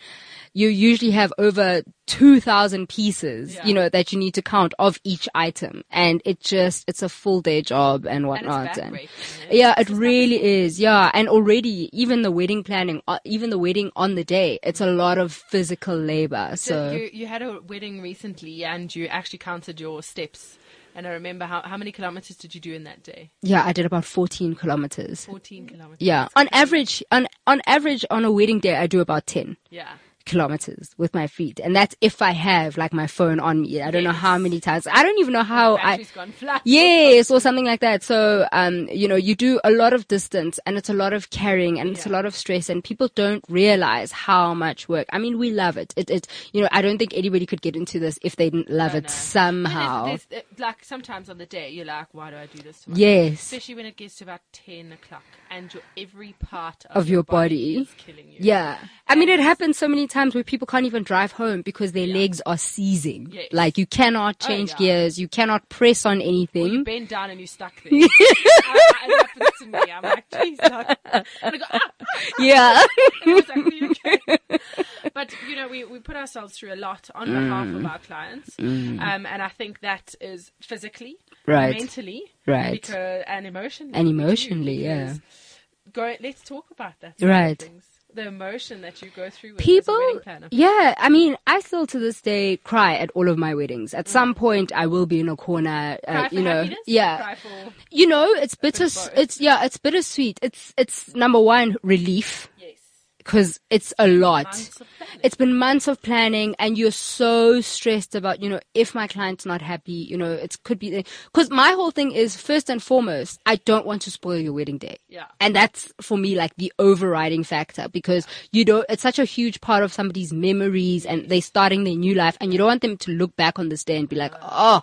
you usually have over 2,000 pieces, Yeah. you know, that you need to count of each item. And it just, it's a full day job and And whatnot. and- eh? yeah, it really is. Yeah, and already even the wedding planning, uh, even the wedding on the day, it's a lot of physical labor. So So you you had a wedding recently, and you actually counted your steps. And I remember how how many kilometers did you do in that day? yeah, I did about 14 kilometers. Fourteen kilometers. Yeah, on average, on on average on a wedding day, I do about 10 Yeah. Kilometers with my feet, and that's if I have like my phone on me. I don't know how many times. I don't even know how I. Battery's gone flat. Yes, or something like that. So, um, you know, you do a lot of distance and it's a lot of carrying and it's a lot of stress and people don't realize how much work. I mean, we love it. It, it, you know, I don't think anybody could get into this if they didn't love No, it no. somehow. There's, there's, uh, like sometimes on the day, you're like, why do I do this? Yes. Especially when it gets to about ten o'clock, and your every part of, Of your body. is killing you. Yeah. I mean, it happens so many times where people can't even drive home because their legs are seizing. Yes. Like you cannot Oh, change yeah. gears. You cannot press on Or you anything. bend down and you're stuck there. I, I, it happens to me. I'm like, geez, like, and I go, ah, yeah. And was like, okay?" but you know, we, we put ourselves through a lot on behalf Mm. of our clients, um, and I think that is physically, Right. mentally, Right. because, and emotionally, And emotionally, yeah. Go. Let's talk about that. Right. things. The emotion that you go through with as a people yeah i mean i still to this day cry at all of my weddings at some point i will be in a corner uh, Mm. You know yeah you know it's bitter it's yeah it's bittersweet it's it's number one relief. Because it's a lot Months of planning. it's been months of planning and you're so stressed about you know if my client's not happy you know it could be because my whole thing is first and foremost i don't want to spoil your wedding day Yeah. and that's for me like the overriding factor because you don't it's such a huge part of somebody's memories and they're starting their new life and you don't want them to look back on this day and be like oh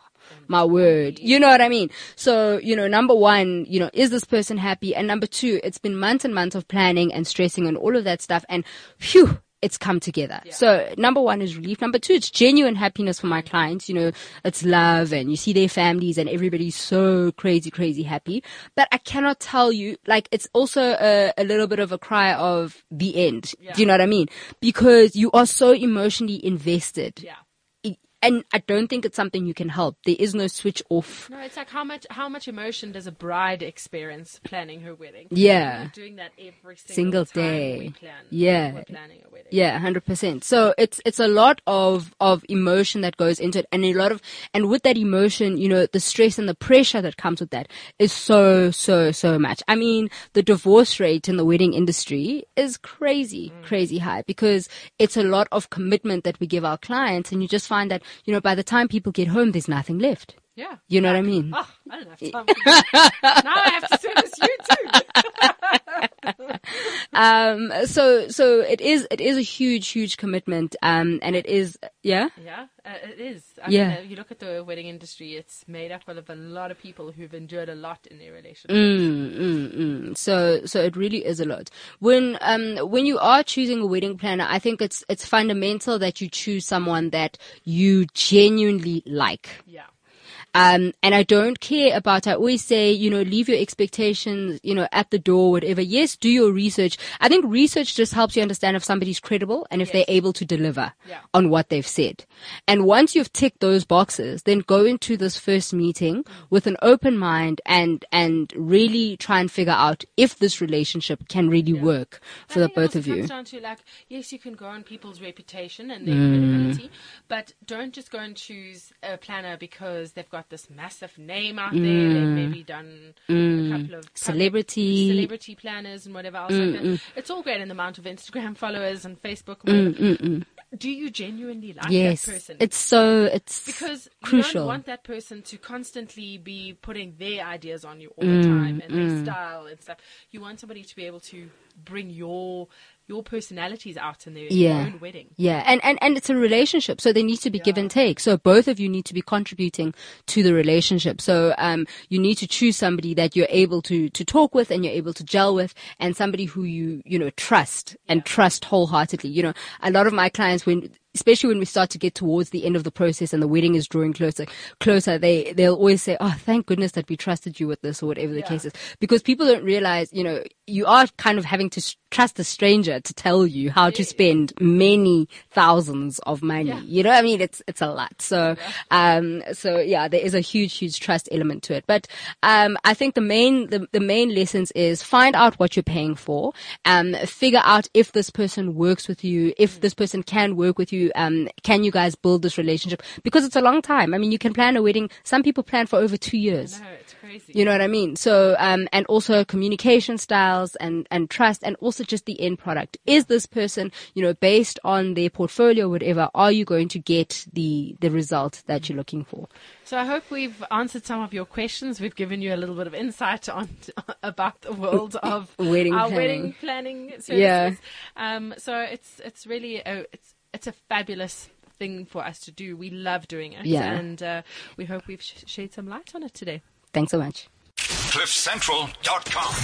my word you know what i mean so you know number one you know is this person happy and number two it's been months and months of planning and stressing and all of that stuff and phew it's come together. So number one is relief. Number two, it's genuine happiness for my clients. You know, it's love and you see their families and everybody's so crazy, crazy happy. But I cannot tell you, like, it's also a, a little bit of a cry of the end. Do you know what I mean? Because you are so emotionally invested. Yeah. And I don't think it's something you can help. There is no switch off. No, it's like how much how much emotion does a bride experience planning her wedding? Yeah. We're doing that every single, Single day. Plan. Yeah. We're planning a wedding. Yeah, hundred percent. So it's it's a lot of of emotion that goes into it, and a lot of and with that emotion, you know, the stress and the pressure that comes with that is so so so much. I mean, the divorce rate in the wedding industry is crazy, mm. crazy high because it's a lot of commitment that we give our clients, and you just find that you know by the time people get home, there's nothing left. Yeah. You know what I mean? Oh, I don't have time. now I have to service you too. Um, so, so it is, it is a huge, huge commitment. Um, and it is, yeah. Yeah, uh, it is. I Yeah. Mean, uh, you look at the wedding industry; it's made up of a lot of people who've endured a lot in their relationship. Mm, mm, mm. So, so it really is a lot. When, um, when you are choosing a wedding planner, I think it's, it's fundamental that you choose someone that you genuinely like. Yeah. Um, and I don't care about, I always say, you know, leave your expectations, you know, at the door, whatever. Yes, do your research. I think research just helps you understand if somebody's credible and if Yes. they're able to deliver Yeah. on what they've said. And once you've ticked those boxes, then go into this first meeting with an open mind and, and really try and figure out if this relationship can really work for I the both of you. down to like, yes, you can go on people's reputation and their Mm. credibility, but don't just go and choose a planner because they've got this massive name out there. They've mm. maybe done a mm. couple of Mm. Celebrity. celebrity planners and whatever else. like mm, that. It's all great in the amount of Instagram followers and Facebook. Mm, And whatever. Do you genuinely like Yes. that person? It's so, it's because you don't want that person to constantly be putting their ideas on you all the time and their style and stuff. You want somebody to be able to bring your your personalities out in their Yeah. own wedding. Yeah, and, and, and it's a relationship, so there needs to be give and take. So both of you need to be contributing to the relationship. So um, you need to choose somebody that you're able to to talk with and you're able to gel with, and somebody who you you know trust and trust wholeheartedly. You know, a lot of my clients when. Especially when we start to get towards the end of the process and the wedding is drawing closer, closer, they, they'll always say, Oh, thank goodness that we trusted you with this or whatever the Yeah. case is. Because people don't realize, you know, you are kind of having to trust a stranger to tell you how to spend many thousands of money. Yeah. You know, what I mean, it's it's a lot. So, um, so yeah, there is a huge, huge trust element to it. But um, I think the main the, the main lessons is find out what you're paying for. Um, figure out if this person works with you, if this person can work with you. Um, can you guys build this relationship? Because it's a long time. I mean, you can plan a wedding. Some people plan for over two years. No, it's crazy. You know what I mean? So, um, and also communication styles and, and trust and also just the end product. Is this person, you know, based on their portfolio, whatever, are you going to get the, the result that you're looking for? So I hope we've answered some of your questions. We've given you a little bit of insight on about the world of Wedding our planning. wedding planning services. Yeah. Um, so it's it's really a, it's it's a fabulous thing for us to do. We love doing it. Yeah. And uh, we hope we've sh- shed some light on it today. Thanks so much. CliffCentral.com.